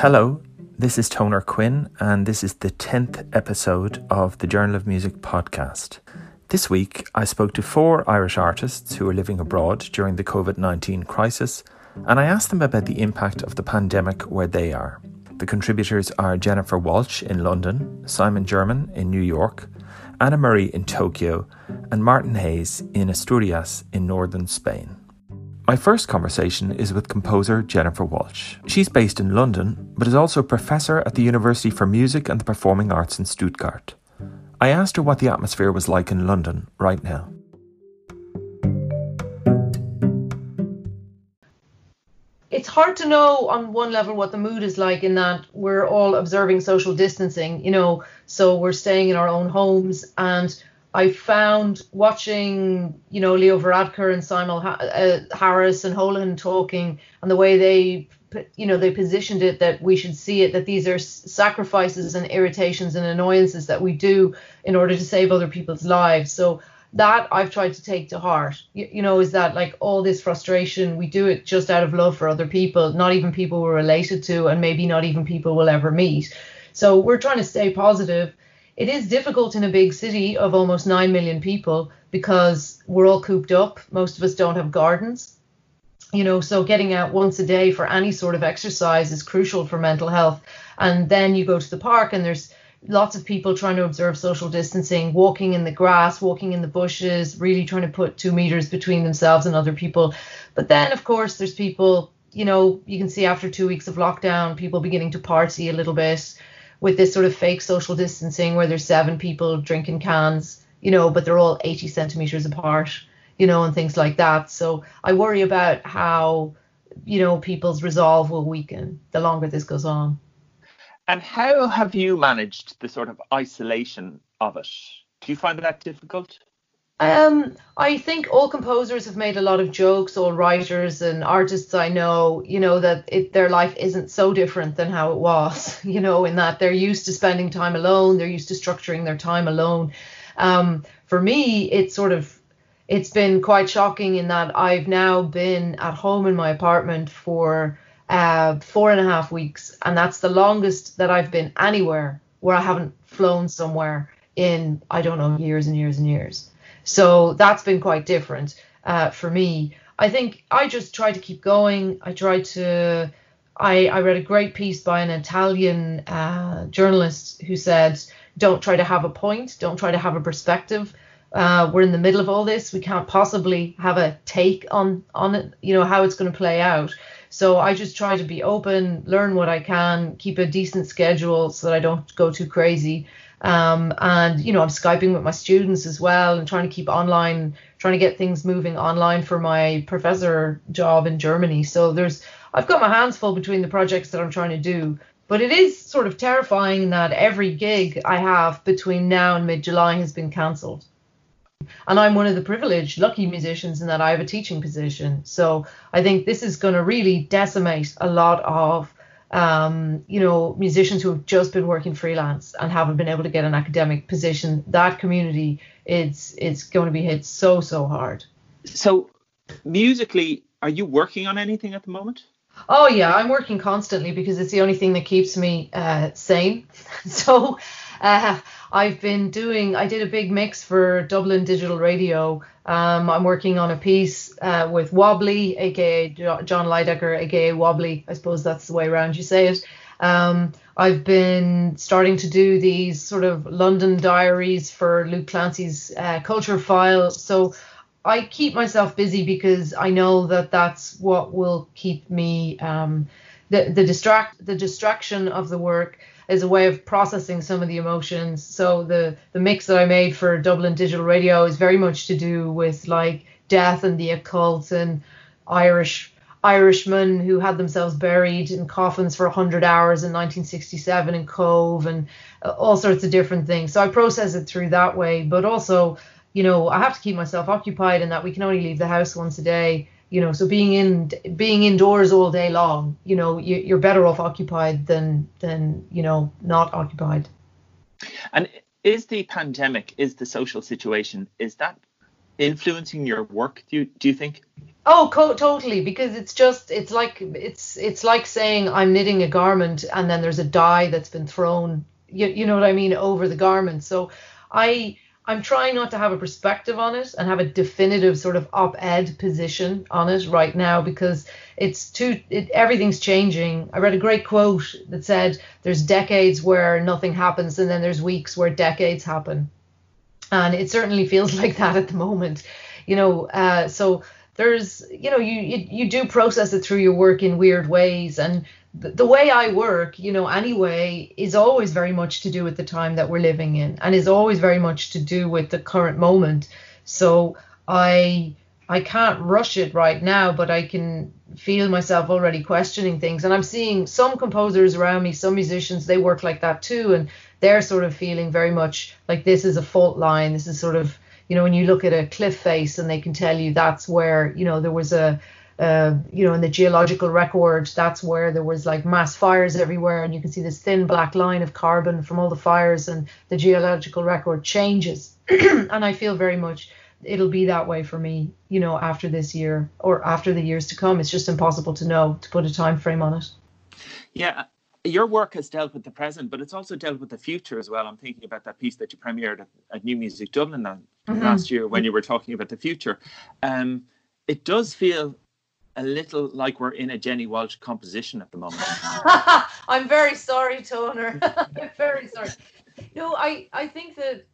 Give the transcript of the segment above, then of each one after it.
Hello, this is Toner Quinn, and this is the 10th episode of the Journal of Music podcast. This week, I spoke to four Irish artists who are living abroad during the COVID 19 crisis, and I asked them about the impact of the pandemic where they are. The contributors are Jennifer Walshe in London, Simon Jermyn in New York, Anna Murray in Tokyo, and Martin Hayes in Asturias in northern Spain. My first conversation is with composer Jennifer Walshe. She's based in London, but is also a professor at the University for Music and the Performing Arts in Stuttgart. I asked her what the atmosphere was like in London right now. It's hard to know on one level what the mood is like in that we're all observing social distancing, you know, so we're staying in our own homes and I found watching, you know, Leo Varadkar and Simon uh, Harris and Holohan talking and the way they, you know, they positioned it that we should see it that these are sacrifices and irritations and annoyances that we do in order to save other people's lives. So that I've tried to take to heart. You, you know, is that like all this frustration, we do it just out of love for other people, not even people we're related to, and maybe not even people we'll ever meet. So we're trying to stay positive it is difficult in a big city of almost 9 million people because we're all cooped up. Most of us don't have gardens. You know, so getting out once a day for any sort of exercise is crucial for mental health. And then you go to the park and there's lots of people trying to observe social distancing, walking in the grass, walking in the bushes, really trying to put two meters between themselves and other people. But then, of course, there's people, you know, you can see after two weeks of lockdown, people beginning to party a little bit with this sort of fake social distancing where there's seven people drinking cans, you know, but they're all 80 centimeters apart, you know, and things like that. So I worry about how, you know, people's resolve will weaken the longer this goes on. And how have you managed the sort of isolation of it? Do you find that difficult? Um, I think all composers have made a lot of jokes, all writers and artists I know, you know, that it, their life isn't so different than how it was, you know, in that they're used to spending time alone, they're used to structuring their time alone. Um, for me, it's sort of, it's been quite shocking in that I've now been at home in my apartment for uh, four and a half weeks, and that's the longest that I've been anywhere where I haven't flown somewhere in, I don't know, years and years and years. So that's been quite different uh, for me. I think I just try to keep going. I try to. I, I read a great piece by an Italian uh, journalist who said, "Don't try to have a point. Don't try to have a perspective. Uh, we're in the middle of all this. We can't possibly have a take on on it. You know how it's going to play out." So I just try to be open, learn what I can, keep a decent schedule so that I don't go too crazy, um, and you know, I'm skyping with my students as well and trying to keep online, trying to get things moving online for my professor job in Germany. So there's, I've got my hands full between the projects that I'm trying to do. But it is sort of terrifying that every gig I have between now and mid July has been cancelled. And I'm one of the privileged, lucky musicians in that I have a teaching position. So I think this is going to really decimate a lot of um, you know, musicians who have just been working freelance and haven't been able to get an academic position, that community it's it's going to be hit so so hard. So, musically, are you working on anything at the moment? Oh yeah, I'm working constantly because it's the only thing that keeps me uh, sane. so, uh, I've been doing. I did a big mix for Dublin Digital Radio. Um, I'm working on a piece uh, with Wobbly, aka Jon Leidecker, aka Wobbly. I suppose that's the way around you say it. Um, I've been starting to do these sort of London diaries for Luke Clancy's uh, culture file. So I keep myself busy because I know that that's what will keep me um, the the distract the distraction of the work is a way of processing some of the emotions. So the the mix that I made for Dublin Digital Radio is very much to do with like death and the occult and Irish Irishmen who had themselves buried in coffins for 100 hours in 1967 in Cove and uh, all sorts of different things. So I process it through that way, but also, you know, I have to keep myself occupied in that we can only leave the house once a day you know so being in being indoors all day long you know you, you're better off occupied than than you know not occupied and is the pandemic is the social situation is that influencing your work do you do you think Oh, co- totally. Because it's just it's like it's it's like saying I'm knitting a garment and then there's a dye that's been thrown. You, you know what I mean over the garment. So I I'm trying not to have a perspective on it and have a definitive sort of op-ed position on it right now because it's too it, everything's changing. I read a great quote that said there's decades where nothing happens and then there's weeks where decades happen, and it certainly feels like that at the moment. You know, uh, so there's you know you, you you do process it through your work in weird ways and the, way I work, you know, anyway, is always very much to do with the time that we're living in and is always very much to do with the current moment. So I I can't rush it right now, but I can feel myself already questioning things. And I'm seeing some composers around me, some musicians, they work like that too. And they're sort of feeling very much like this is a fault line. This is sort of, you know, when you look at a cliff face and they can tell you that's where, you know, there was a, uh, you know, in the geological record, that's where there was like mass fires everywhere, and you can see this thin black line of carbon from all the fires, and the geological record changes. and I feel very much it'll be that way for me, you know, after this year or after the years to come. It's just impossible to know to put a time frame on it. Yeah, your work has dealt with the present, but it's also dealt with the future as well. I'm thinking about that piece that you premiered at, at New Music Dublin mm-hmm. last year when you were talking about the future. Um, it does feel a little like we're in a Jenny Walshe composition at the moment. I'm very sorry, Toner. I'm very sorry. No, I, I think that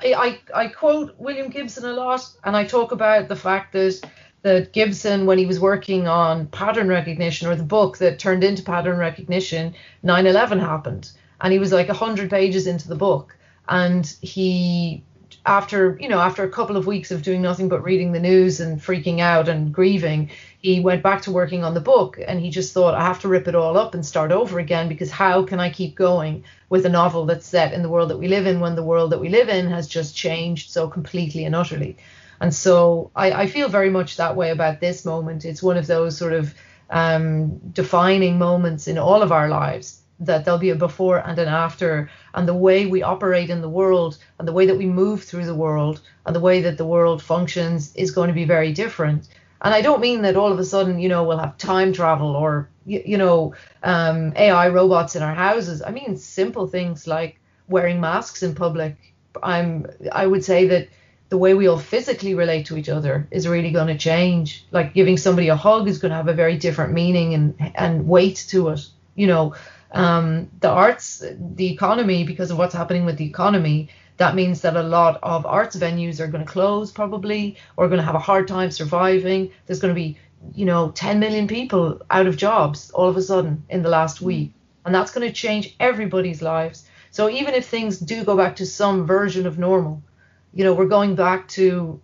I, I, I quote William Gibson a lot, and I talk about the fact that that Gibson, when he was working on pattern recognition or the book that turned into pattern recognition, 9/11 happened, and he was like hundred pages into the book, and he after you know after a couple of weeks of doing nothing but reading the news and freaking out and grieving he went back to working on the book and he just thought i have to rip it all up and start over again because how can i keep going with a novel that's set in the world that we live in when the world that we live in has just changed so completely and utterly? And so i, I feel very much that way about this moment. It's one of those sort of um, defining moments in all of our lives that there'll be a before and an after and the way we operate in the world and the way that we move through the world and the way that the world functions is going to be very different. And i don't mean that all of a sudden you know we'll have time travel or you, you know um, ai robots in our houses. I mean simple things like wearing masks in public. I'm i would say that the way we all physically relate to each other is really going to change. Like giving somebody a hug is going to have a very different meaning and and weight to it you know um, the arts, the economy, because of what's happening with the economy, that means that a lot of arts venues are going to close probably or going to have a hard time surviving. There's going to be, you know, 10 million people out of jobs all of a sudden in the last mm. week. And that's going to change everybody's lives. So even if things do go back to some version of normal, you know, we're going back to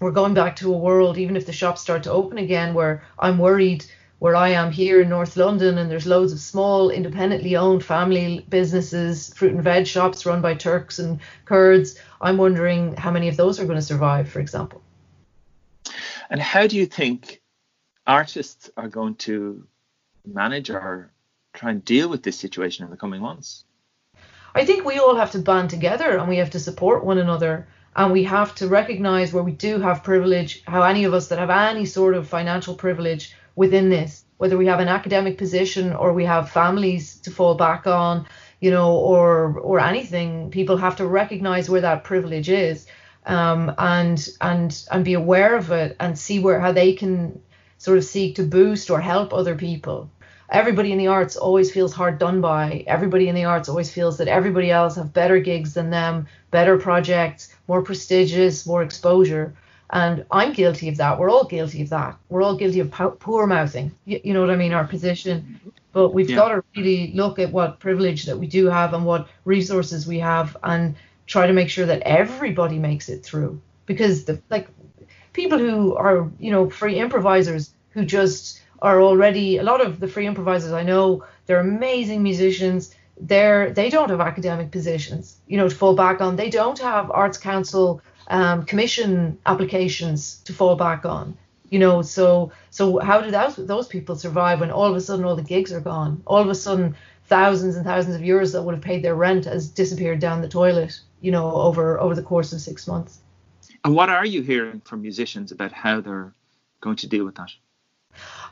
we're going back to a world, even if the shops start to open again, where I'm worried where I am here in North London, and there's loads of small, independently owned family businesses, fruit and veg shops run by Turks and Kurds. I'm wondering how many of those are going to survive, for example. And how do you think artists are going to manage or try and deal with this situation in the coming months? I think we all have to band together and we have to support one another and we have to recognize where we do have privilege, how any of us that have any sort of financial privilege within this, whether we have an academic position or we have families to fall back on, you know, or or anything, people have to recognize where that privilege is, um, and and and be aware of it and see where how they can sort of seek to boost or help other people. Everybody in the arts always feels hard done by. Everybody in the arts always feels that everybody else have better gigs than them, better projects, more prestigious, more exposure. And I'm guilty of that. We're all guilty of that. We're all guilty of poor mouthing. You, you, know what I mean? Our position. But we've yeah. got to really look at what privilege that we do have and what resources we have and try to make sure that everybody makes it through. Because the like people who are, you know, free improvisers who just are already a lot of the free improvisers I know, they're amazing musicians. They're they don't have academic positions, you know, to fall back on. They don't have arts council um, commission applications to fall back on. You know, so so how do those those people survive when all of a sudden all the gigs are gone? All of a sudden, thousands and thousands of euros that would have paid their rent has disappeared down the toilet. You know, over over the course of six months. And what are you hearing from musicians about how they're going to deal with that?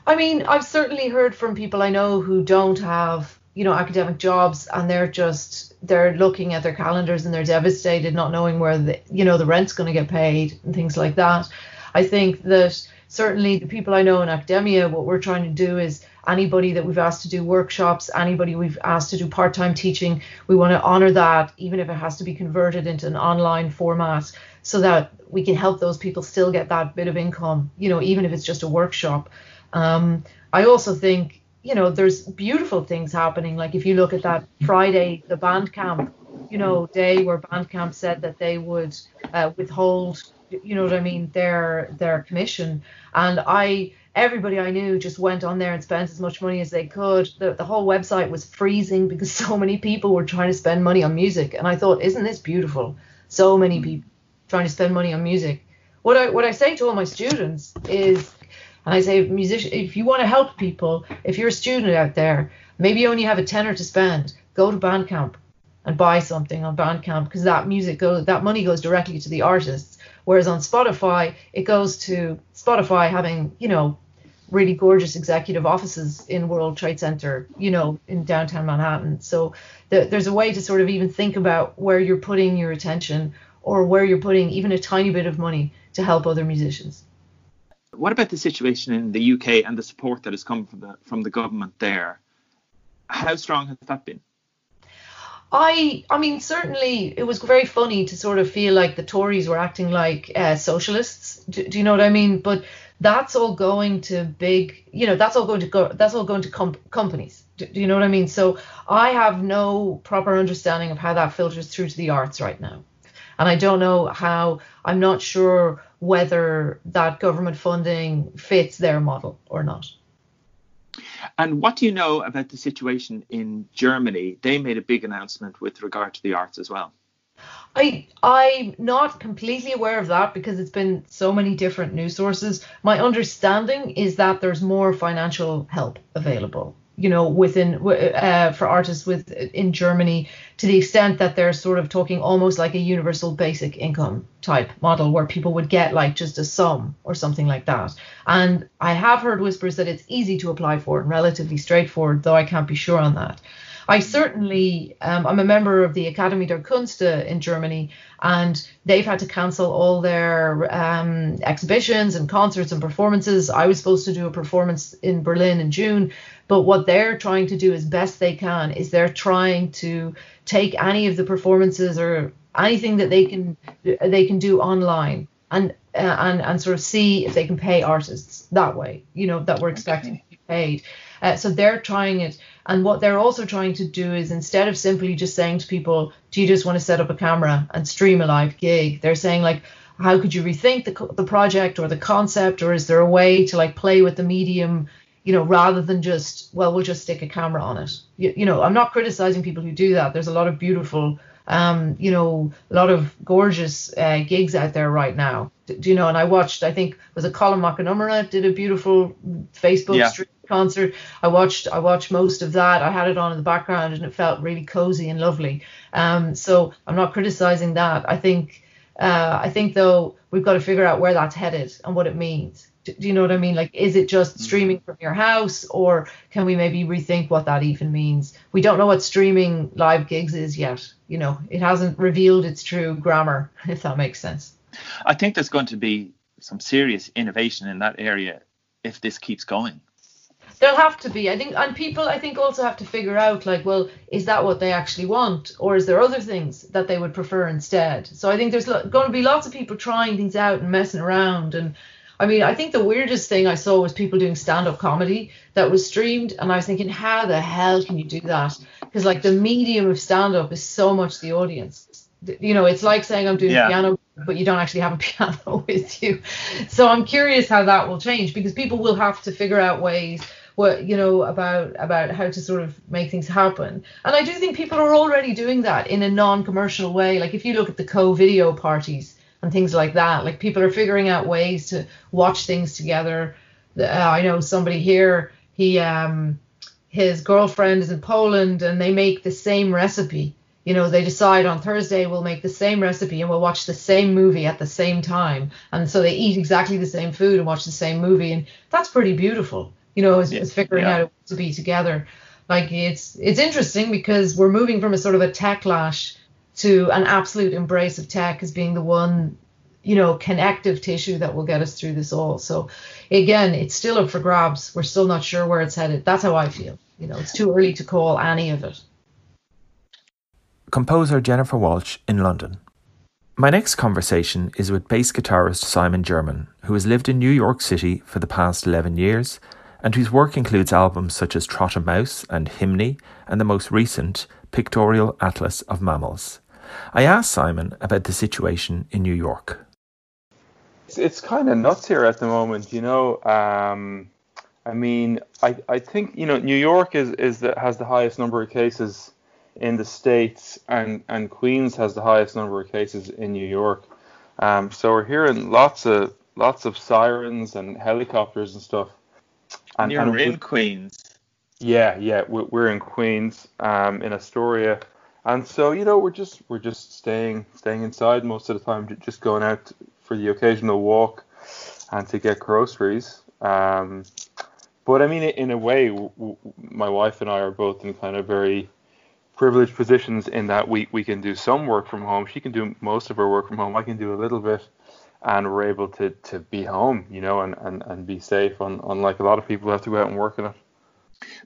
I mean, I've certainly heard from people I know who don't have, you know, academic jobs and they're just they're looking at their calendars and they're devastated not knowing where the you know the rent's going to get paid and things like that. I think that certainly the people I know in academia what we're trying to do is anybody that we've asked to do workshops, anybody we've asked to do part-time teaching, we want to honor that even if it has to be converted into an online format so that we can help those people still get that bit of income, you know, even if it's just a workshop. Um, I also think, you know, there's beautiful things happening. Like if you look at that Friday, the Bandcamp, you know, day where Bandcamp said that they would uh, withhold, you know what I mean, their their commission, and I everybody I knew just went on there and spent as much money as they could. The, the whole website was freezing because so many people were trying to spend money on music. And I thought, isn't this beautiful? So many people trying to spend money on music. What I what I say to all my students is and I say, musician, if you want to help people, if you're a student out there, maybe you only have a tenner to spend, go to Bandcamp and buy something on Bandcamp because that music goes, that money goes directly to the artists. Whereas on Spotify, it goes to Spotify having, you know, really gorgeous executive offices in World Trade Center, you know, in downtown Manhattan. So the, there's a way to sort of even think about where you're putting your attention or where you're putting even a tiny bit of money to help other musicians. What about the situation in the UK and the support that has come from the from the government there? How strong has that been? I I mean certainly it was very funny to sort of feel like the Tories were acting like uh, socialists. Do, do, you know what I mean? But that's all going to big, you know, that's all going to go. That's all going to com- companies. Do, do you know what I mean? So I have no proper understanding of how that filters through to the arts right now, and I don't know how. I'm not sure whether that government funding fits their model or not. And what do you know about the situation in Germany? They made a big announcement with regard to the arts as well. I I'm not completely aware of that because it's been so many different news sources. My understanding is that there's more financial help available you know within uh, for artists with in Germany to the extent that they're sort of talking almost like a universal basic income type model where people would get like just a sum or something like that and I have heard whispers that it's easy to apply for and relatively straightforward though I can't be sure on that I certainly, um, I'm a member of the Akademie der Künste in Germany, and they've had to cancel all their um, exhibitions and concerts and performances. I was supposed to do a performance in Berlin in June, but what they're trying to do as best they can is they're trying to take any of the performances or anything that they can they can do online and uh, and and sort of see if they can pay artists that way. You know that we're expecting okay. to be paid. Uh, so they're trying it. And what they're also trying to do is instead of simply just saying to people, do you just want to set up a camera and stream a live gig? They're saying like, how could you rethink the, the project or the concept, or is there a way to like play with the medium, you know, rather than just, well, we'll just stick a camera on it. You, you know, I'm not criticizing people who do that. There's a lot of beautiful um, you know, a lot of gorgeous uh, gigs out there right now. Do, do, you know? And I watched, I think, was it Colin McInerney did a beautiful Facebook yeah. stream concert. I watched, I watched most of that. I had it on in the background, and it felt really cozy and lovely. Um, so I'm not criticizing that. I think, uh, I think though, we've got to figure out where that's headed and what it means. Do, you know what I mean? Like, is it just mm-hmm. streaming from your house, or can we maybe rethink what that even means? We don't know what streaming live gigs is yet. You know, it hasn't revealed its true grammar, if that makes sense. I think there's going to be some serious innovation in that area if this keeps going. There'll have to be, I think, and people, I think, also have to figure out, like, well, is that what they actually want, or is there other things that they would prefer instead? So I think there's going to be lots of people trying things out and messing around and I mean, I think the weirdest thing I saw was people doing stand up comedy that was streamed. And I was thinking, how the hell can you do that? Because, like, the medium of stand up is so much the audience. You know, it's like saying I'm doing yeah. piano, but you don't actually have a piano with you. So I'm curious how that will change because people will have to figure out ways what you know about about how to sort of make things happen and i do think people are already doing that in a non-commercial way like if you look at the co-video parties and things like that. Like people are figuring out ways to watch things together. Uh, I know somebody here, he um his girlfriend is in Poland and they make the same recipe, You know, they decide on Thursday we'll make the same recipe and we'll watch the same movie at the same time. And so they eat exactly the same food and watch the same movie. And that's pretty beautiful, you know, as, yeah. figuring yeah. out to be together. Like it's it's interesting because we're moving from a sort of a techlash to an absolute embrace of tech as being the one you know connective tissue that will get us through this all. So again it's still up for grabs. We're still not sure where it's headed. That's how i feel. You know it's too early to call any of it. Composer jennifer walshe in london. My next conversation is with bass guitarist simon jermyn who has lived in new york city for the past 11 years and whose work includes albums such as trot a mouse and hymne and the most recent pictorial atlas of mammals I asked Simon about the situation in New York. It's, it's kind of nuts here at the moment, you know. Um, I mean, I, I think you know New York is is the, has the highest number of cases in the states, and and Queens has the highest number of cases in New York. Um, so we're hearing lots of lots of sirens and helicopters and stuff. And, you're and in Queens. Yeah, yeah, we're in Queens, um, in Astoria, and so you know we're just we're just staying staying inside most of the time, just going out for the occasional walk and to get groceries. Um, but I mean, in a way, w- w- my wife and I are both in kind of very privileged positions in that we, we can do some work from home. She can do most of her work from home. I can do a little bit, and we're able to, to be home, you know, and, and, and be safe, on, unlike a lot of people who have to go out and work in it.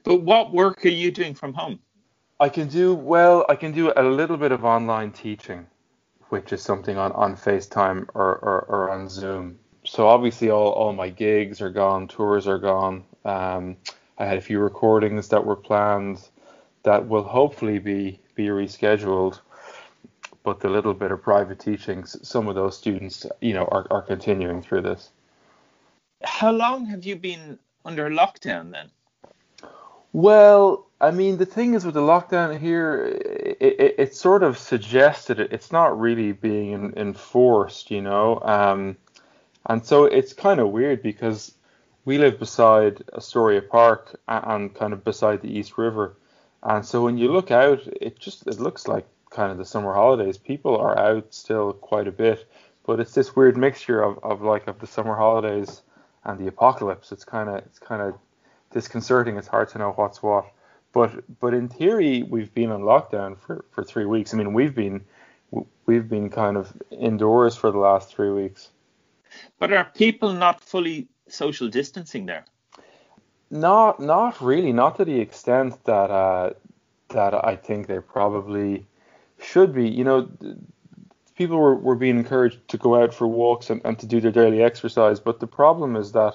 But what work are you doing from home? I can do well. I can do a little bit of online teaching, which is something on, on FaceTime or, or, or on Zoom. So obviously all, all my gigs are gone, tours are gone. Um, I had a few recordings that were planned that will hopefully be be rescheduled. But the little bit of private teachings, some of those students, you know, are, are continuing through this. How long have you been under lockdown then? Well, I mean, the thing is with the lockdown here, it, it, it sort of suggested it. It's not really being in, enforced, you know. Um, and so it's kind of weird because we live beside Astoria Park and kind of beside the East River. And so when you look out, it just it looks like kind of the summer holidays. People are out still quite a bit, but it's this weird mixture of, of like of the summer holidays and the apocalypse. It's kind of it's kind of disconcerting. It's hard to know what's what. But but in theory, we've been on lockdown for, for three weeks. I mean, we've been we've been kind of indoors for the last three weeks. But are people not fully social distancing there? Not not really. Not to the extent that uh, that I think they probably should be. You know, people were, were being encouraged to go out for walks and, and to do their daily exercise. But the problem is that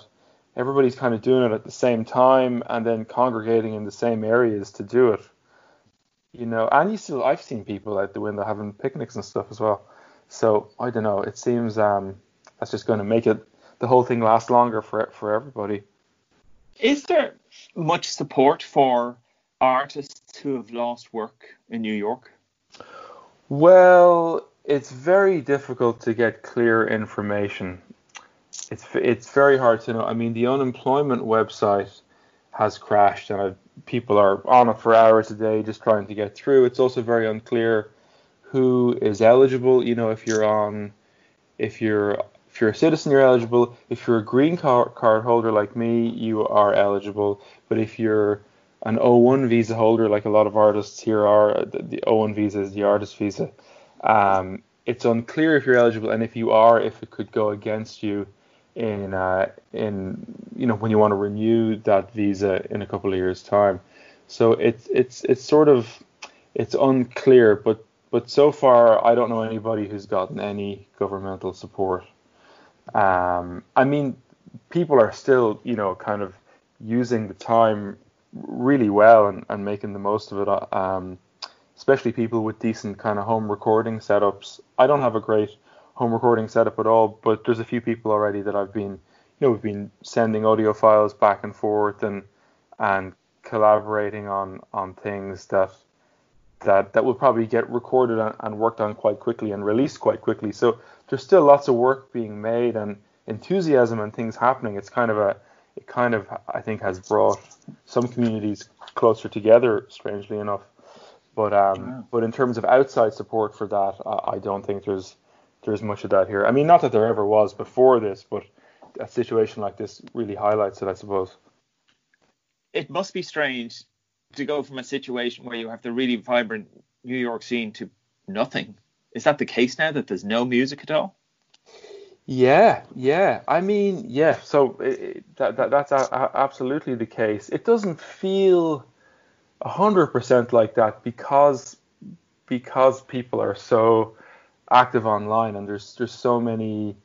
everybody's kind of doing it at the same time and then congregating in the same areas to do it. You know, and you still I've seen people out the window having picnics and stuff as well. So I don't know. It seems um, that's just going to make it the whole thing last longer for for everybody. Is there much support for artists who have lost work in New York? Well, it's very difficult to get clear information it's it's very hard to know. I mean, the unemployment website has crashed, and people are on it for hours a day just trying to get through. It's also very unclear who is eligible. You know, if you're on, if you're if you're a citizen, you're eligible. If you're a green card, holder like me, you are eligible. But if you're an O1 visa holder, like a lot of artists here are, the, the O1 visa is the artist visa. Um, it's unclear if you're eligible, and if you are, if it could go against you in uh, in you know when you want to renew that visa in a couple of years time. So it's it's it's sort of it's unclear, but but so far I don't know anybody who's gotten any governmental support. Um, I mean, people are still you know kind of using the time really well and, and making the most of it. Um, especially people with decent kind of home recording setups. I don't have a great home recording setup at all, but there's a few people already that I've been, you know, we've been sending audio files back and forth and and collaborating on on things that that that will probably get recorded and worked on quite quickly and released quite quickly. So there's still lots of work being made and enthusiasm and things happening. It's kind of a it kind of I think has brought some communities closer together, strangely enough. But um, but in terms of outside support for that, I, I don't think there's there's much of that here. I mean, not that there ever was before this, but a situation like this really highlights it, I suppose. It must be strange to go from a situation where you have the really vibrant New York scene to nothing. Is that the case now that there's no music at all? Yeah, yeah. I mean, yeah. So it, that, that that's a, a, absolutely the case. It doesn't feel hundred percent like that because because people are so active online and there's there's so many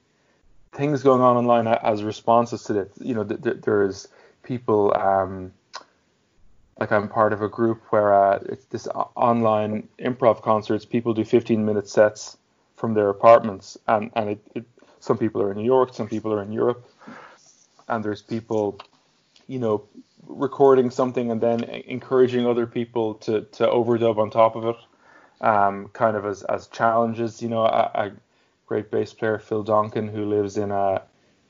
things going on online as responses to this. You know, th- th- there's people. Um, like I'm part of a group where uh, it's this online improv concerts. People do 15 minute sets from their apartments, and and it, it some people are in New York, some people are in Europe, and there's people, you know, recording something and then encouraging other people to, to overdub on top of it, um, kind of as, as challenges. You know, a, a great bass player, Phil Donkin, who lives in a, uh,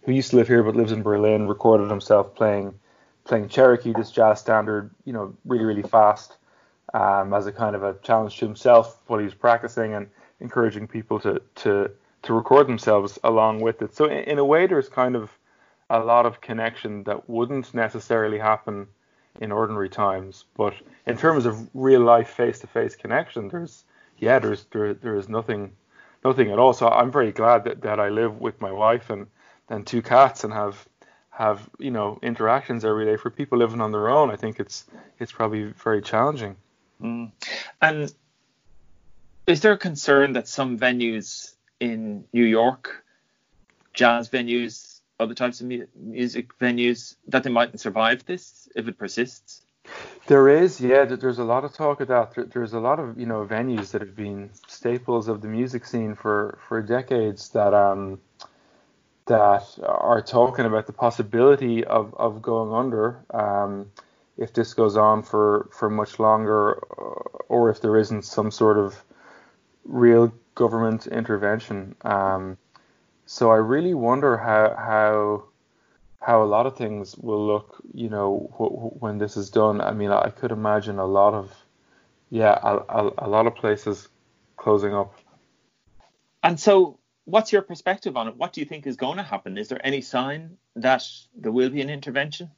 who used to live here but lives in Berlin, recorded himself playing playing Cherokee, this jazz standard, you know, really really fast, um, as a kind of a challenge to himself while he was practicing and encouraging people to to to record themselves along with it. So in, in, a way, there's kind of a lot of connection that wouldn't necessarily happen in ordinary times. But in terms of real life face-to-face connection, there's yeah, there's there there is nothing nothing at all. So I'm very glad that, that I live with my wife and and two cats and have have you know interactions every day. For people living on their own, I think it's it's probably very challenging. Mm. And is there a concern that some venues in New York, jazz venues, other types of mu- music venues, that they mightn't survive this if it persists? There is, yeah. There's a lot of talk of that. There's a lot of you know venues that have been staples of the music scene for for decades that um that are talking about the possibility of of going under um, if this goes on for for much longer, or if there isn't some sort of real government intervention. Um, so I really wonder how how how a lot of things will look, you know, wh- when this is done. I mean, I could imagine a lot of, yeah, a, a, a lot of places closing up. And so, what's your perspective on it? What do you think is going to happen? Is there any sign that there will be an intervention?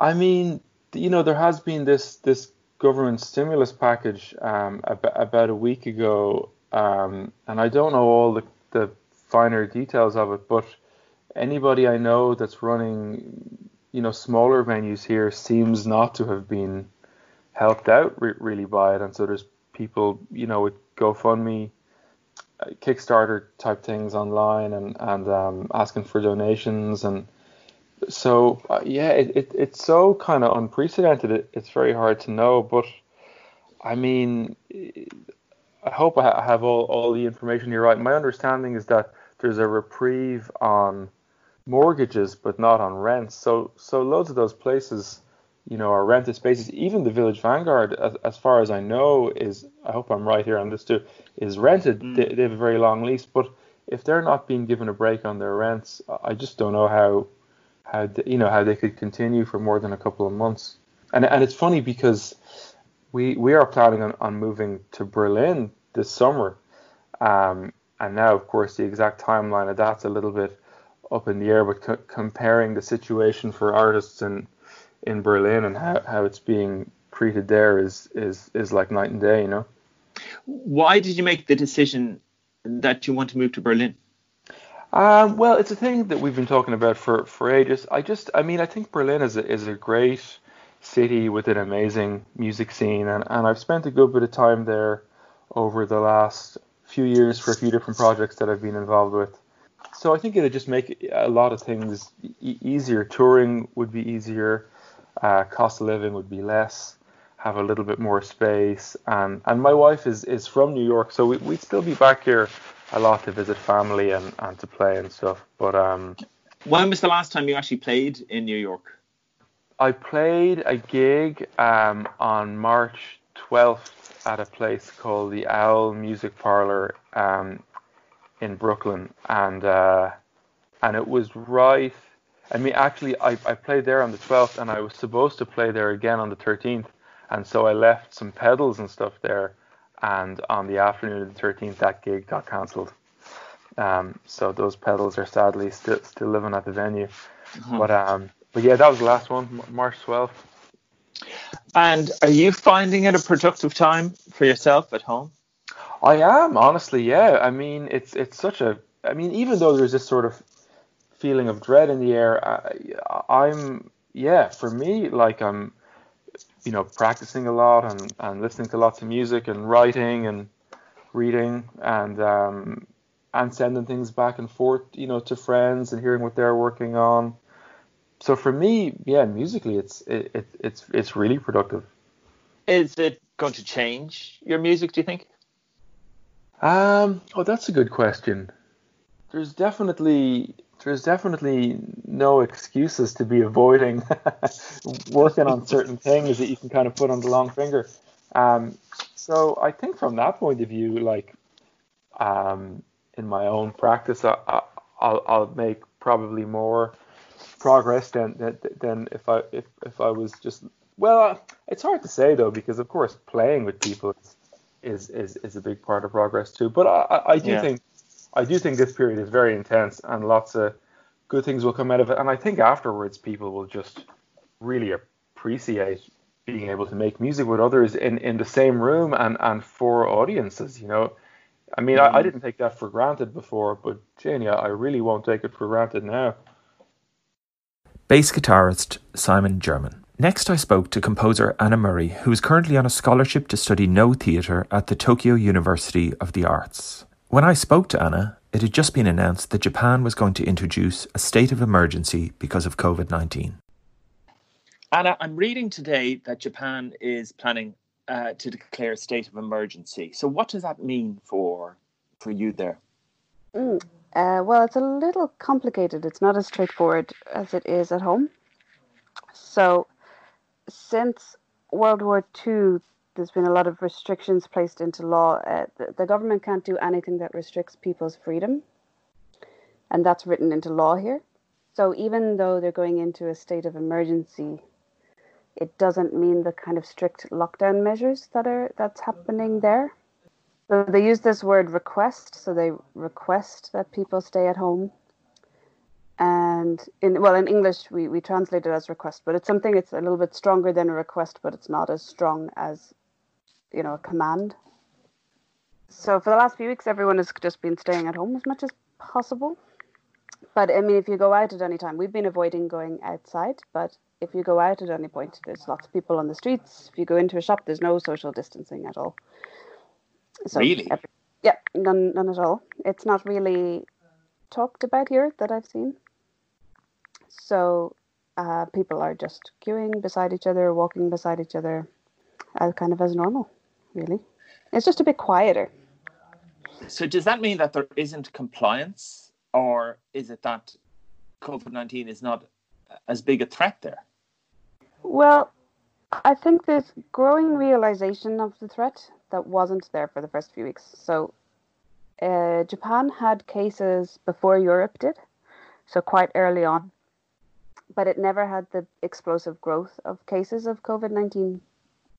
I mean, you know, there has been this this government stimulus package um, about, about a week ago um, and I don't know all the, the finer details of it, but anybody I know that's running, you know, smaller venues here seems not to have been helped out re- really by it. And so there's people, you know, with GoFundMe, uh, Kickstarter type things online and, and um, asking for donations. And so, uh, yeah, it, it, it's so kind of unprecedented. It, it's very hard to know. But I mean, I hope I have all, all the information here right. My understanding is that there's a reprieve on mortgages, but not on rents. So so loads of those places, you know, are rented spaces. Even the Village Vanguard, as, as far as I know, is I hope I'm right here on this too, is rented. Mm. They, they have a very long lease, but if they're not being given a break on their rents, I just don't know how how they, you know how they could continue for more than a couple of months. And and it's funny because we we are planning on, on moving to Berlin this summer. Um, and now, of course, the exact timeline of that's a little bit up in the air. But co- comparing the situation for artists in in Berlin and how, how it's being treated there is is is like night and day, you know. Why did you make the decision that you want to move to Berlin? Um, well, it's a thing that we've been talking about for, for ages. I just, I mean, I think Berlin is a, is a great city with an amazing music scene, and, and I've spent a good bit of time there over the last few years for a few different projects that I've been involved with. So I think it'd just make a lot of things e- easier. Touring would be easier, uh, cost of living would be less, have a little bit more space, and and my wife is is from New York, so we, we'd still be back here a lot to visit family and, and to play and stuff. But um, when was the last time you actually played in New York? I played a gig um, on March 12th at a place called the Owl Music Parlor um, in Brooklyn, and uh, and it was right. I mean, actually, I, I played there on the 12th, and I was supposed to play there again on the 13th, and so I left some pedals and stuff there. And on the afternoon of the 13th, that gig got cancelled. Um, so those pedals are sadly still still living at the venue. Mm-hmm. But um, but yeah, that was the last one, March 12th. And are you finding it a productive time for yourself at home? I am honestly, yeah. I mean, it's it's such a. I mean, even though there's this sort of feeling of dread in the air, I, I'm yeah. For me, like I'm, you know, practicing a lot and and listening to lots of music and writing and reading and um and sending things back and forth, you know, to friends and hearing what they're working on. So for me, yeah, musically, it's it, it it's it's really productive. Is it going to change your music? Do you think? Um, oh, that's a good question. There's definitely there's definitely no excuses to be avoiding working on certain things that you can kind of put on the long finger. Um, so I think from that point of view, like um, in my own practice, I, I, I'll, I'll make probably more progress than, than than if I if, if I was just well, it's hard to say though because of course playing with people is is is, is a big part of progress too. But I, I do yeah. think I do think this period is very intense and lots of good things will come out of it. And I think afterwards people will just really appreciate being able to make music with others in, in the same room and, and for audiences, you know. I mean, mm-hmm. I, I, mm. didn't take that for granted before, but Janie, I really won't take it for granted now. Bass guitarist Simon Jermyn. Next, I spoke to composer Anna Murray, who is currently on a scholarship to study Noh theatre at the Tokyo University of the Arts. When I spoke to Anna, it had just been announced that Japan was going to introduce a state of emergency because of COVID 19. Anna, I'm reading today that Japan is planning uh, to declare a state of emergency. So, what does that mean for for you there? Mm, uh, well, it's a little complicated. It's not as straightforward as it is at home. So, since World War II, there's been a lot of restrictions placed into law. Uh, the, the, government can't do anything that restricts people's freedom, and that's written into law here. So even though they're going into a state of emergency, it doesn't mean the kind of strict lockdown measures that are that's happening there. So they use this word request. So they request that people stay at home. And in well in english we, we translate it as request but it's something it's a little bit stronger than a request but it's not as strong as you know a command. So for the last few weeks everyone has just been staying at home as much as possible. But i mean if you go out at any time we've been avoiding going outside but if you go out at any point there's lots of people on the streets. If you go into a shop there's no social distancing at all so really every, yeah none, none at all it's not really talked about here that I've seen. So uh, people are just queuing beside each other, walking beside each other, uh, kind of as normal, really. It's just a bit quieter. So does that mean that there isn't compliance, or is it that COVID nineteen is not as big a threat there? Well, I think there's growing realization of the threat that wasn't there for the first few weeks. So uh, Japan had cases before Europe did, so quite early on, but it never had the explosive growth of cases of COVID 19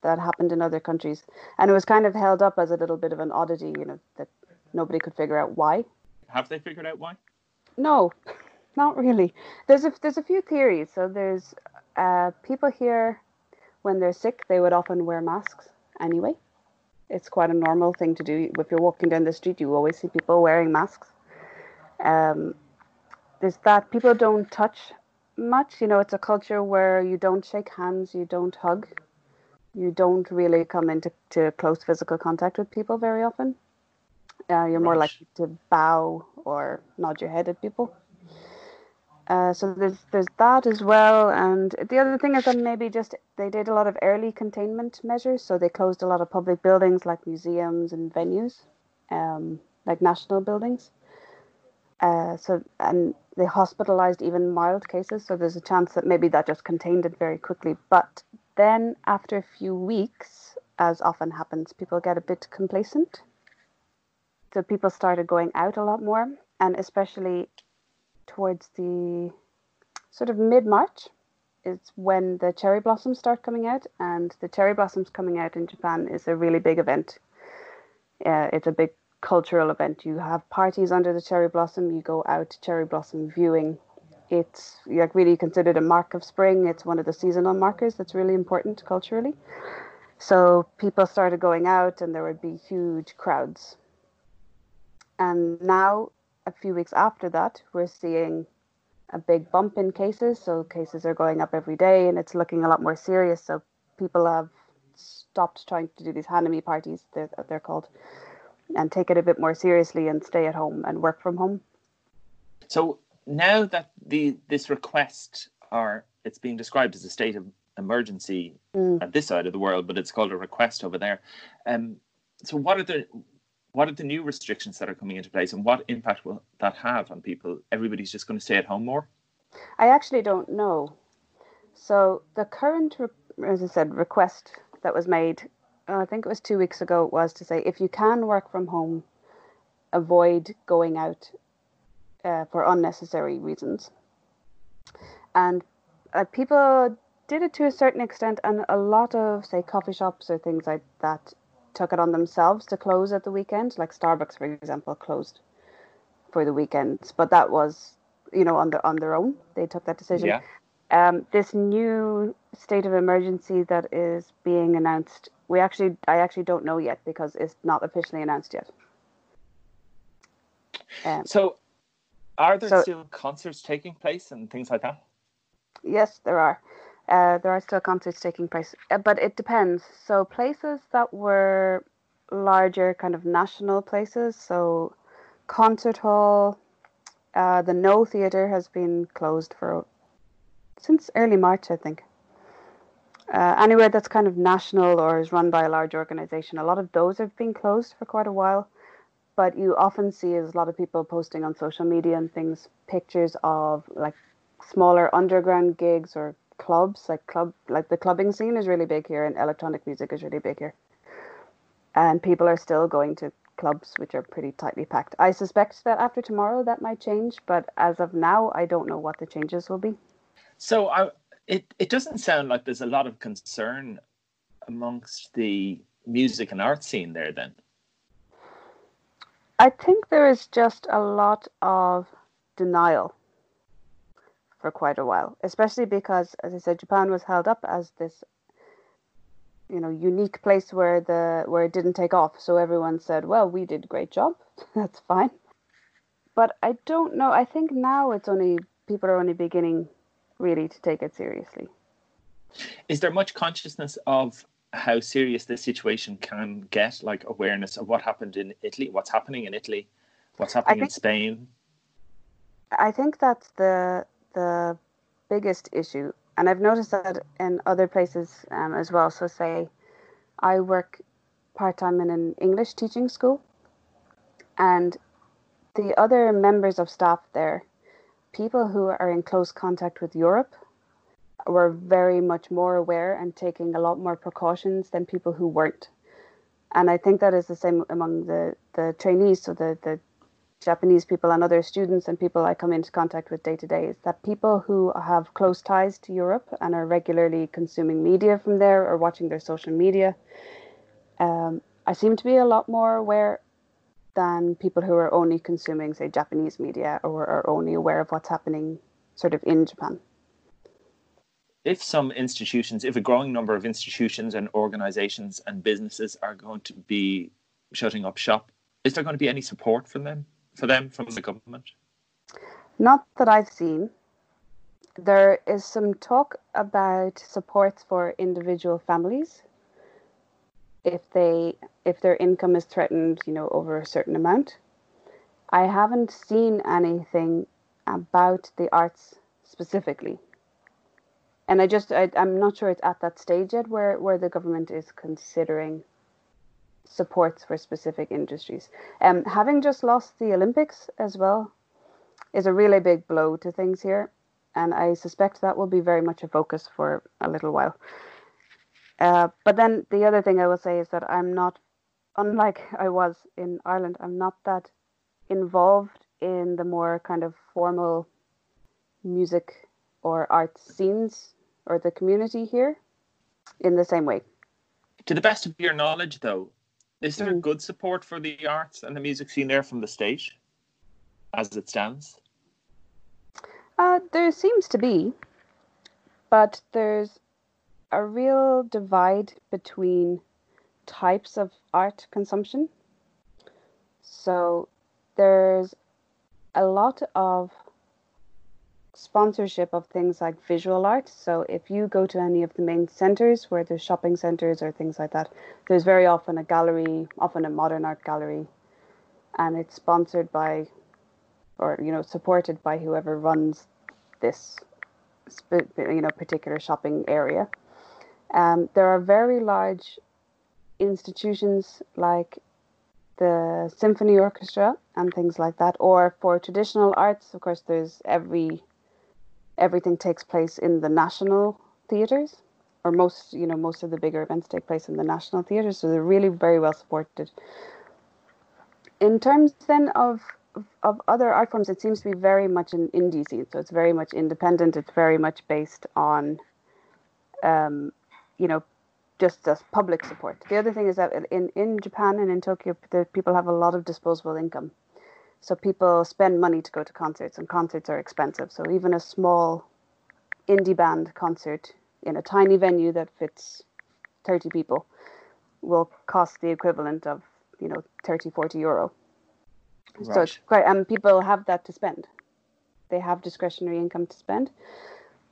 that happened in other countries. And it was kind of held up as a little bit of an oddity, you know, that nobody could figure out why. Have they figured out why? No, not really. There's a, there's a few theories. So there's uh, people here, when they're sick, they would often wear masks anyway it's quite a normal thing to do. If you're walking down the street, you always see people wearing masks. Um, there's that people don't touch much. You know, it's a culture where you don't shake hands, you don't hug, you don't really come into to close physical contact with people very often. Uh, you're more likely to bow or nod your head at people. Uh, so there's there's that as well, and the other thing is that maybe just they did a lot of early containment measures. So they closed a lot of public buildings like museums and venues, um, like national buildings. Uh, so and they hospitalized even mild cases. So there's a chance that maybe that just contained it very quickly. But then after a few weeks, as often happens, people get a bit complacent. So people started going out a lot more, and especially towards the sort of mid March, is when the cherry blossoms start coming out, and the cherry blossoms coming out in Japan is a really big event. Uh, it's a big cultural event. You have parties under the cherry blossom. You go out cherry blossom viewing. It's like really considered a mark of spring. It's one of the seasonal markers that's really important culturally. So people started going out, and there would be huge crowds. And now, a few weeks after that, we're seeing a big bump in cases. So cases are going up every day, and it's looking a lot more serious. So people have stopped trying to do these hanami parties, they're, they're called, and take it a bit more seriously and stay at home and work from home. So now that the this request or it's being described as a state of emergency mm. at this side of the world, but it's called a request over there. Um, so what are the what are the new restrictions that are coming into place, and what impact will that have on people? Everybody's just going to stay at home more. I actually don't know. So the current, as I said, request that was made, uh, I think it was two weeks ago, was to say if you can work from home, avoid going out uh, for unnecessary reasons. And uh, people did it to a certain extent, and a lot of, say, coffee shops or things like that took it on themselves to close at the weekend. Like Starbucks, for example, closed for the weekends, but that was, you know, on their on their own. They took that decision. Yeah. Um, this new state of emergency that is being announced, we actually, I actually don't know yet because it's not officially announced yet. Um, so, are there so, still concerts taking place and things like that? Yes, there are. Uh, there are still concerts taking place, uh, but it depends. So places that were larger, kind of national places, so concert hall, uh, the Noh Theatre has been closed for since early March, I think. Uh, anywhere that's kind of national or is run by a large organization, a lot of those have been closed for quite a while. But you often see is a lot of people posting on social media and things pictures of like smaller underground gigs or clubs like club like the clubbing scene is really big here and electronic music is really big here. And people are still going to clubs which are pretty tightly packed. I suspect that after tomorrow that might change but as of now i don't know what the changes will be. So I, it, it doesn't sound like there's a lot of concern amongst the music and art scene there then. I think there is just a lot of denial for quite a while, especially because, as I said, Japan was held up as this, you know, unique place where the where it didn't take off. So everyone said, "Well, we did a great job. That's fine." But I don't know. I think now it's only people are only beginning really to take it seriously. Is there much consciousness of how serious this situation can get, like awareness of what happened in Italy, what's happening in Italy, what's happening think, in Spain? I think that's the the biggest issue, and I've noticed that in other places um, as well. So, say I work part time in an English teaching school, and the other members of staff there, people who are in close contact with Europe, were very much more aware and taking a lot more precautions than people who weren't. And I think that is the same among the, the trainees, so the, the Japanese people and other students and people I come into contact with day to day is that people who have close ties to Europe and are regularly consuming media from there or watching their social media, um, I seem to be a lot more aware than people who are only consuming, say, Japanese media or are only aware of what's happening sort of in Japan. If some institutions, if a growing number of institutions and organizations and businesses are going to be shutting up shop, is there going to be any support from them? For them from the government? Not that I've seen. There is some talk about supports for individual families if they if their income is threatened, you know, over a certain amount. I haven't seen anything about the arts specifically. And I just I, I'm not sure it's at that stage yet where, where the government is considering supports for specific industries. Um, having just lost the Olympics as well is a really big blow to things here, and I suspect that will be very much a focus for a little while. Uh, but then the other thing I will say is that I'm not, unlike I was in Ireland, I'm not that involved in the more kind of formal music or art scenes or the community here in the same way. To the best of your knowledge, though, is there Mm. good support for the arts and the music scene there from the state as it stands? Uh, there seems to be, but there's a real divide between types of art consumption. So there's a lot of sponsorship of things like visual art. So if you go to any of the main centers where there's shopping centers or things like that, there's very often a gallery, often a modern art gallery, and it's sponsored by or you know supported by whoever runs this you know particular shopping area. Um, there are very large institutions like the symphony orchestra and things like that or for traditional arts of course there's every everything takes place in the national theaters or most you know most of the bigger events take place in the national theaters so they're really very well supported in terms then of of- other art forms, it seems to be very much an indie scene. So it's very much independent. It's very much based on, um, you know, just as public support. The other thing is that in, in Japan and in Tokyo, the people have a lot of disposable income. So people spend money to go to concerts, and concerts are expensive. So even a small indie band concert in a tiny venue that fits 30 people will cost the equivalent of, you know, 30, 40 euro. So it's quite, and people have that to spend. They have discretionary income to spend.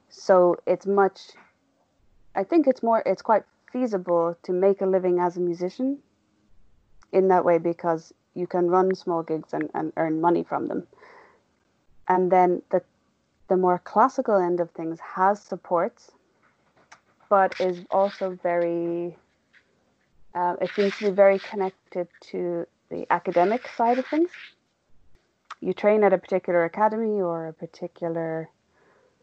So it's much, I think it's more, it's quite feasible to make a living as a musician in that way because you can run small gigs and, and earn money from them. And then the, the more classical end of things has supports, but is also very, uh, it seems to be very connected to the academic side of things. You train at a particular academy or a particular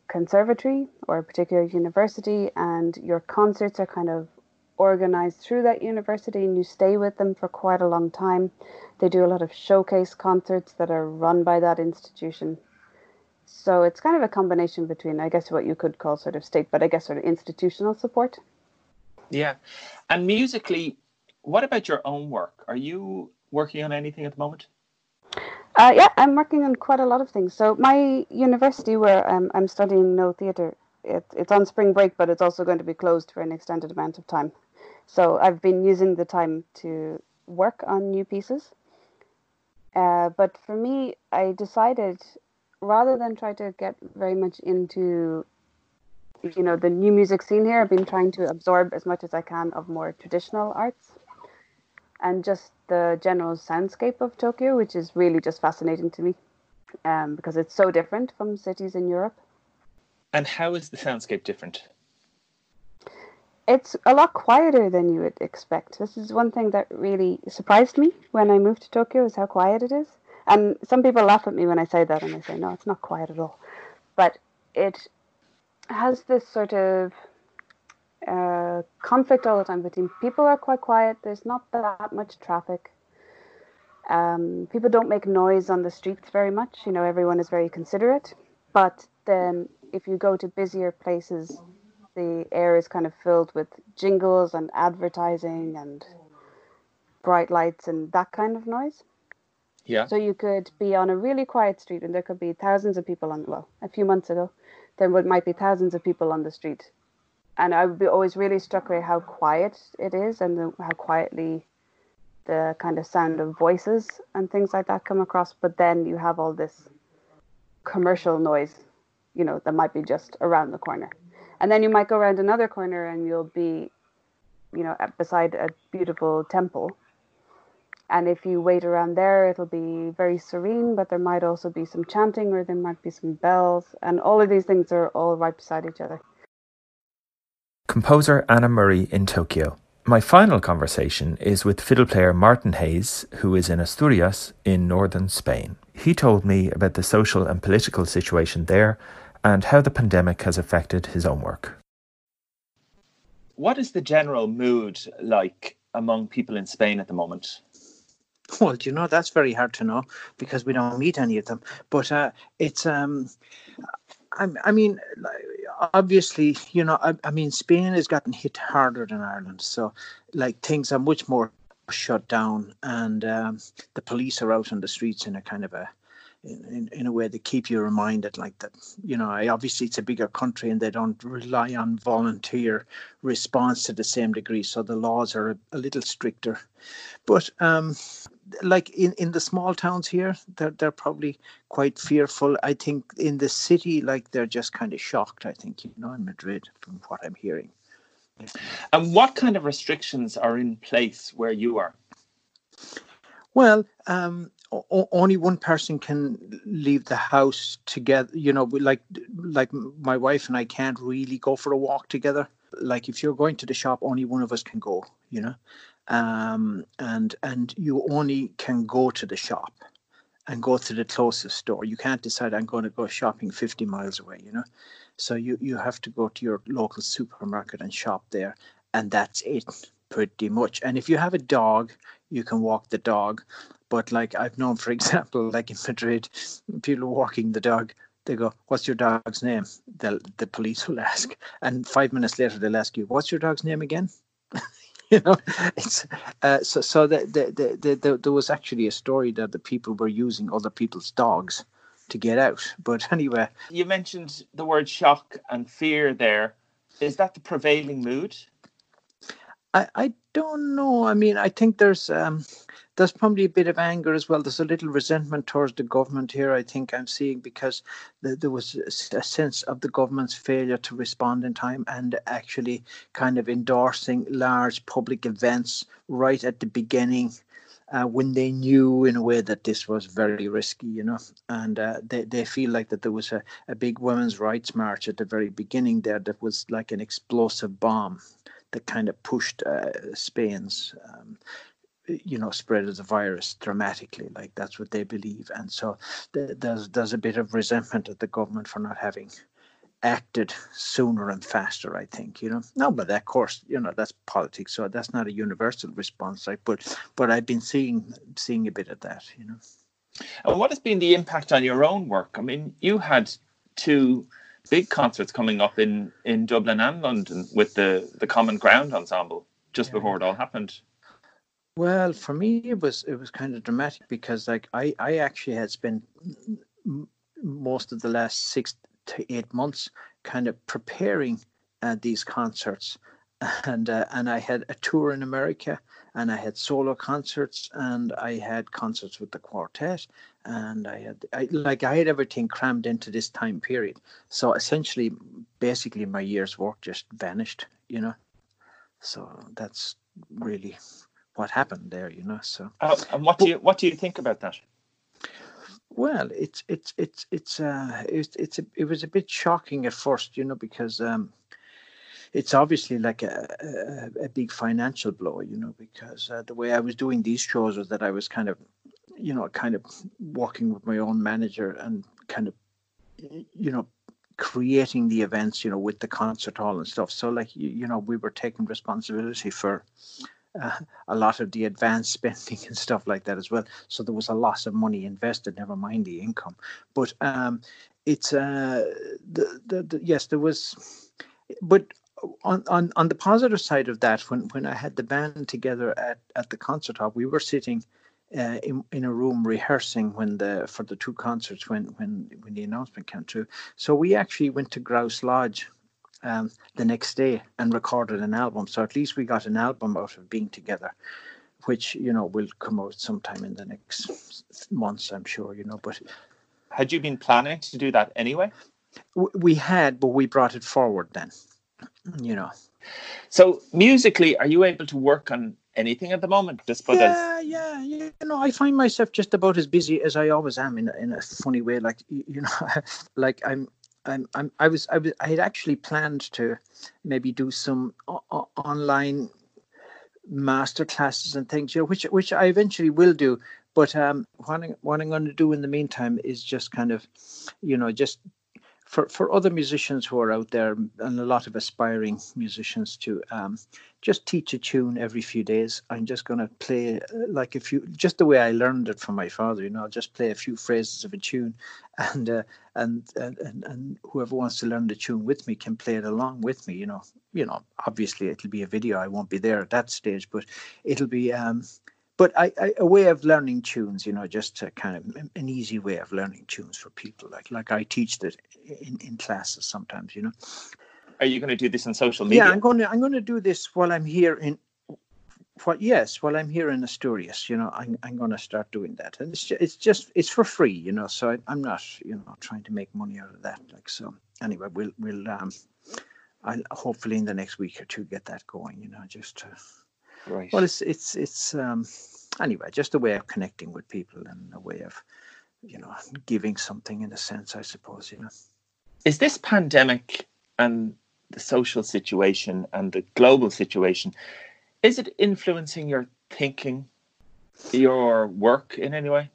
conservatory or a particular university, and your concerts are kind of organized through that university and you stay with them for quite a long time. They do a lot of showcase concerts that are run by that institution. So it's kind of a combination between, I guess, what you could call sort of state, but I guess sort of institutional support. Yeah. And musically, what about your own work? Are you working on anything at the moment? Uh, yeah, I'm working on quite a lot of things. So my university, where um, I'm studying Noh theatre, it, it's on spring break, but it's also going to be closed for an extended amount of time. So I've been using the time to work on new pieces. Uh, but for me, I decided rather than try to get very much into, you know, the new music scene here, I've been trying to absorb as much as I can of more traditional arts and just the general soundscape of Tokyo, which is really just fascinating to me um, because it's so different from cities in Europe. And how is the soundscape different? It's a lot quieter than you would expect. This is one thing that really surprised me when I moved to Tokyo is how quiet it is. And some people laugh at me when I say that and they say, no, it's not quiet at all. But it has this sort of uh, conflict all the time between people are quite quiet, there's not that much traffic. Um, people don't make noise on the streets very much. You know, everyone is very considerate. But then if you go to busier places, the air is kind of filled with jingles and advertising and bright lights and that kind of noise. Yeah. So you could be on a really quiet street and there could be thousands of people on, well, a few months ago, there would, might be thousands of people on the street. And I would be always really struck by how quiet it is and the, how quietly the kind of sound of voices and things like that come across. But then you have all this commercial noise, you know, that might be just around the corner. And then you might go around another corner and you'll be, you know, beside a beautiful temple. And if you wait around there, it'll be very serene, but there might also be some chanting or there might be some bells. And all of these things are all right beside each other. Composer Anna Murray in Tokyo. My final conversation is with fiddle player Martin Hayes, who is in Asturias in northern Spain. He told me about the social and political situation there and how the pandemic has affected his own work. What is the general mood like among people in Spain at the moment? Well, do you know that's very hard to know because we don't meet any of them. But uh, it's um, I, I mean, obviously, you know, I, I mean, Spain has gotten hit harder than Ireland, so like things are much more shut down, and um, the police are out on the streets in a kind of a in, in a way that keep you reminded like that. You know obviously it's a bigger country and they don't rely on volunteer response to the same degree so the laws are a, a little stricter. But um like in, in the small towns here they're, they're probably quite fearful. I think in the city like they're just kind of shocked i think you know in madrid from what i'm hearing. And what kind of restrictions are in place where you are? Well um, o- only one person can leave the house together you know like like my wife and i can't really go for a walk together. Like if you're going to the shop only one of us can go you know? Um, and and you only can go to the shop and go to the closest store. You can't decide i'm going to go shopping 50 miles away you know? So you you have to go to your local supermarket and shop there and that's it pretty much and if you have a dog you can walk the dog but like I've known, for example, like in Madrid, people walking the dog, they go, "What's your dog's name?" The the police will ask, and five minutes later they'll ask you, "What's your dog's name again?" you know, it's uh, so so that the, the, the, the, there was actually a story that the people were using other people's dogs to get out. But anyway, you mentioned the word shock and fear. There is that the prevailing mood. I, I don't know. I mean, I think there's um, there's probably a bit of anger as well. There's a little resentment towards the government here. I think I'm seeing because the, there was a sense of the government's failure to respond in time and actually kind of endorsing large public events right at the beginning. Uh, when they knew in a way that this was very risky, you know, and uh, they, they feel like that there was a, a big women's rights march at the very beginning there that was like an explosive bomb that kind of pushed uh, Spain's um, you know spread of the virus dramatically like that's what they believe. And so th- there's there's a bit of resentment at the government for not having acted sooner and faster i think you know? No but of course you know that's politics so that's not a universal response like but but i've been seeing seeing a bit of that you know? And what has been the impact on your own work? I mean you had two big concerts coming up in in dublin and london with the the common ground ensemble just yeah. before it all happened well, for me, it was it was kind of dramatic because like I I actually had spent most of the last six to eight months kind of preparing uh, these concerts, and uh, and I had a tour in America, and I had solo concerts, and I had concerts with the quartet, and I had I, like I had everything crammed into this time period. So essentially, basically, my year's work just vanished, you know. So that's really what happened there, you know. So uh, and what do you what do you think about that? Well, it's it's it's it's uh it's it's a, it was a bit shocking at first, you know, because um it's obviously like a, a, a big financial blow, you know, because uh, the way I was doing these shows was that I was kind of, you know, kind of working with my own manager and kind of, you know, creating the events, you know, with the concert hall and stuff. So like, you, you know, we were taking responsibility for uh, a lot of the advanced spending and stuff like that as well. So there was a loss of money invested, never mind the income. But um, it's uh, the, the, the yes, there was, but on, on on the positive side of that, when when I had the band together at at the concert hall, we were sitting. Uh, in in a room rehearsing when the for the two concerts when when when the announcement came through. So we actually went to Grouse Lodge um, the next day and recorded an album. So at least we got an album out of being together, which you know will come out sometime in the next months, I'm sure. You know, but had you been planning to do that anyway? We had, but we brought it forward then. You know. So musically, are you able to work on anything at the moment? Just yeah, yeah, yeah. You know, I find myself just about as busy as I always am in in a funny way. Like you know, like I'm I'm, I'm, I was, I was, I had actually planned to maybe do some o- online master classes and things, you know, which, which I eventually will do. But um, what, I'm, what I'm going to do in the meantime is just kind of, you know, just for, for other musicians who are out there and a lot of aspiring musicians to um, just teach a tune every few days. I'm just going to play uh, like a few, just the way I learned it from my father. You know, I'll just play a few phrases of a tune, and uh, and, and and whoever wants to learn the tune with me can play it along with me. You know, you know. Obviously, it'll be a video. I won't be there at that stage, but it'll be. Um, but I, I, a way of learning tunes, you know, just to kind of an easy way of learning tunes for people. Like like I teach that in, in classes sometimes, you know. Are you going to do this on social media? Yeah, I'm going to I'm going to do this while I'm here in. What yes, while I'm here in Asturias, you know, I'm I'm going to start doing that, and it's just, it's just it's for free, you know. So I, I'm not, you know, trying to make money out of that. Like so, anyway, we'll we'll um, I'll hopefully in the next week or two get that going, you know, just to Right. well, it's it's it's um, anyway, just a way of connecting with people and a way of, you know, giving something in a sense, I suppose. You know. Is this pandemic and the social situation and the global situation, is it influencing your thinking, your work in any way?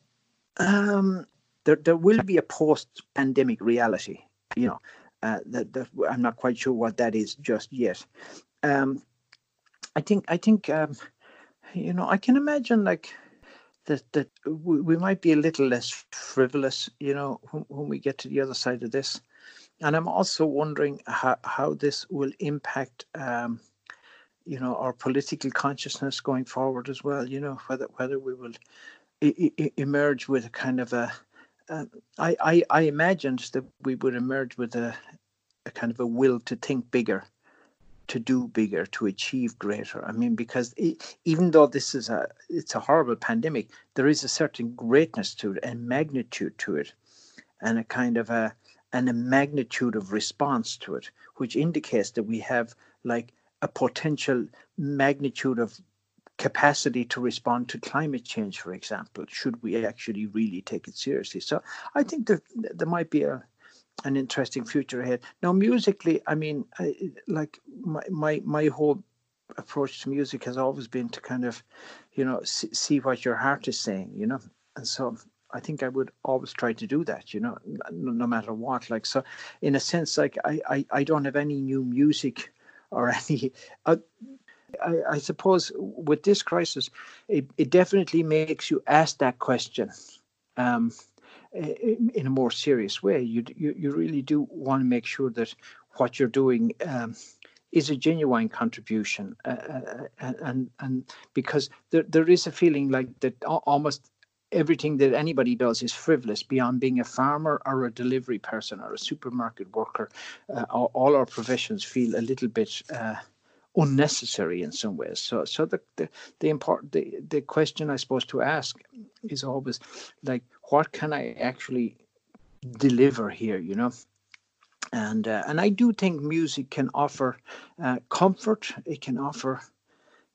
Um, there there will be a post-pandemic reality. You know, uh, that, that I'm not quite sure what that is just yet. Um, I think I think um, you know I can imagine like that that we, might be a little less frivolous, you know, when, when we get to the other side of this. And I'm also wondering how, how this will impact, um, you know, our political consciousness going forward as well. You know, whether whether we will emerge with a kind of a. Uh, I, I I imagined that we would emerge with a, a kind of a will to think bigger to do bigger, to achieve greater. I mean, because it, even though this is a it's a horrible pandemic, there is a certain greatness to it and magnitude to it, and a kind of a and a magnitude of response to it, which indicates that we have like a potential magnitude of capacity to respond to climate change, for example, should we actually really take it seriously. So I think that there might be a an interesting future ahead. Now, musically, I mean, I, like my, my my whole approach to music has always been to kind of, you know, see, see what your heart is saying, you know, and so I think I would always try to do that, you know, no, no matter what. Like so, in a sense, like I I, I don't have any new music or any. Uh, I, I suppose with this crisis, it, it definitely makes you ask that question. Um, in a more serious way. You, you, you really do want to make sure that what you're doing um, is a genuine contribution, uh, and, and and because there, there is a feeling like that almost everything that anybody does is frivolous beyond being a farmer or a delivery person or a supermarket worker. Uh, all, all, our professions feel a little bit. Uh, unnecessary in some ways. So, so the the, the important the, the question I suppose to ask is always like, what can I actually deliver here? You know, and uh, and I do think music can offer uh, comfort. It can offer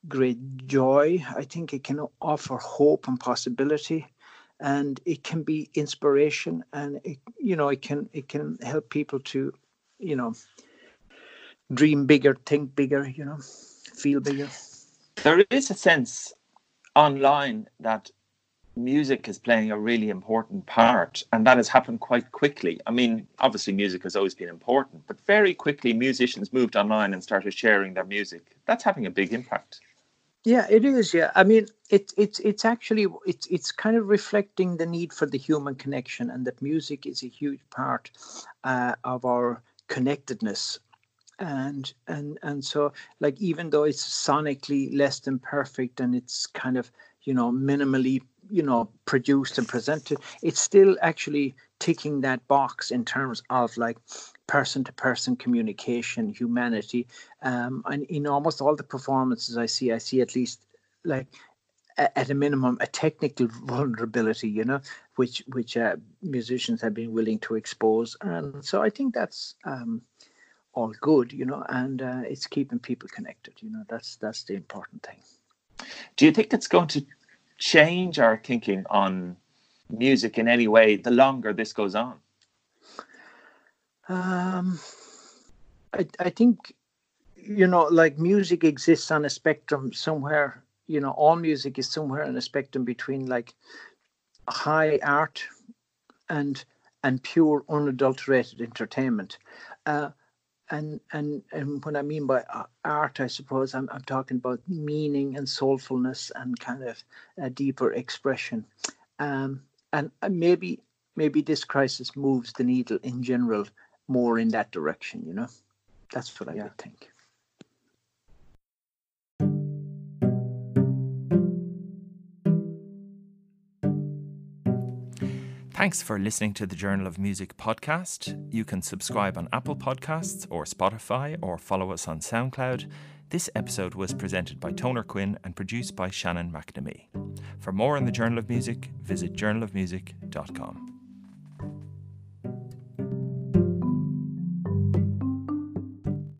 great joy. I think it can offer hope and possibility. And it can be inspiration, and it, you know, it can it can help people to, you know, dream bigger, think bigger, you know, feel bigger. There is a sense online that music is playing a really important part, and that has happened quite quickly. I mean, obviously, music has always been important, but very quickly, musicians moved online and started sharing their music. That's having a big impact. Yeah, it is. Yeah, I mean, it's it's it's actually it's it's kind of reflecting the need for the human connection, and that music is a huge part uh, of our connectedness and and and so like even though it's sonically less than perfect and it's kind of you know minimally you know produced and presented it's still actually ticking that box in terms of like person to person communication humanity um and in almost all the performances i see i see at least like at a minimum a technical vulnerability you know which which uh, musicians have been willing to expose and so i think that's um all good, you know, and uh, it's keeping people connected. You know, that's that's the important thing. Do you think it's going to change our thinking on music in any way the longer this goes on? Um, I I think you know, like music exists on a spectrum somewhere. You know, all music is somewhere on a spectrum between like high art and and pure, unadulterated entertainment. Uh, and and and what I mean by art, I suppose I'm I'm talking about meaning and soulfulness and kind of a deeper expression. Um, and maybe maybe this crisis moves the needle in general more in that direction. You know, that's what I yeah. would think. Thanks for listening to the Journal of Music podcast. You can subscribe on Apple Podcasts or Spotify or follow us on SoundCloud. This episode was presented by Toner Quinn and produced by Shannon McNamee. For more on the Journal of Music, visit journalofmusic.com.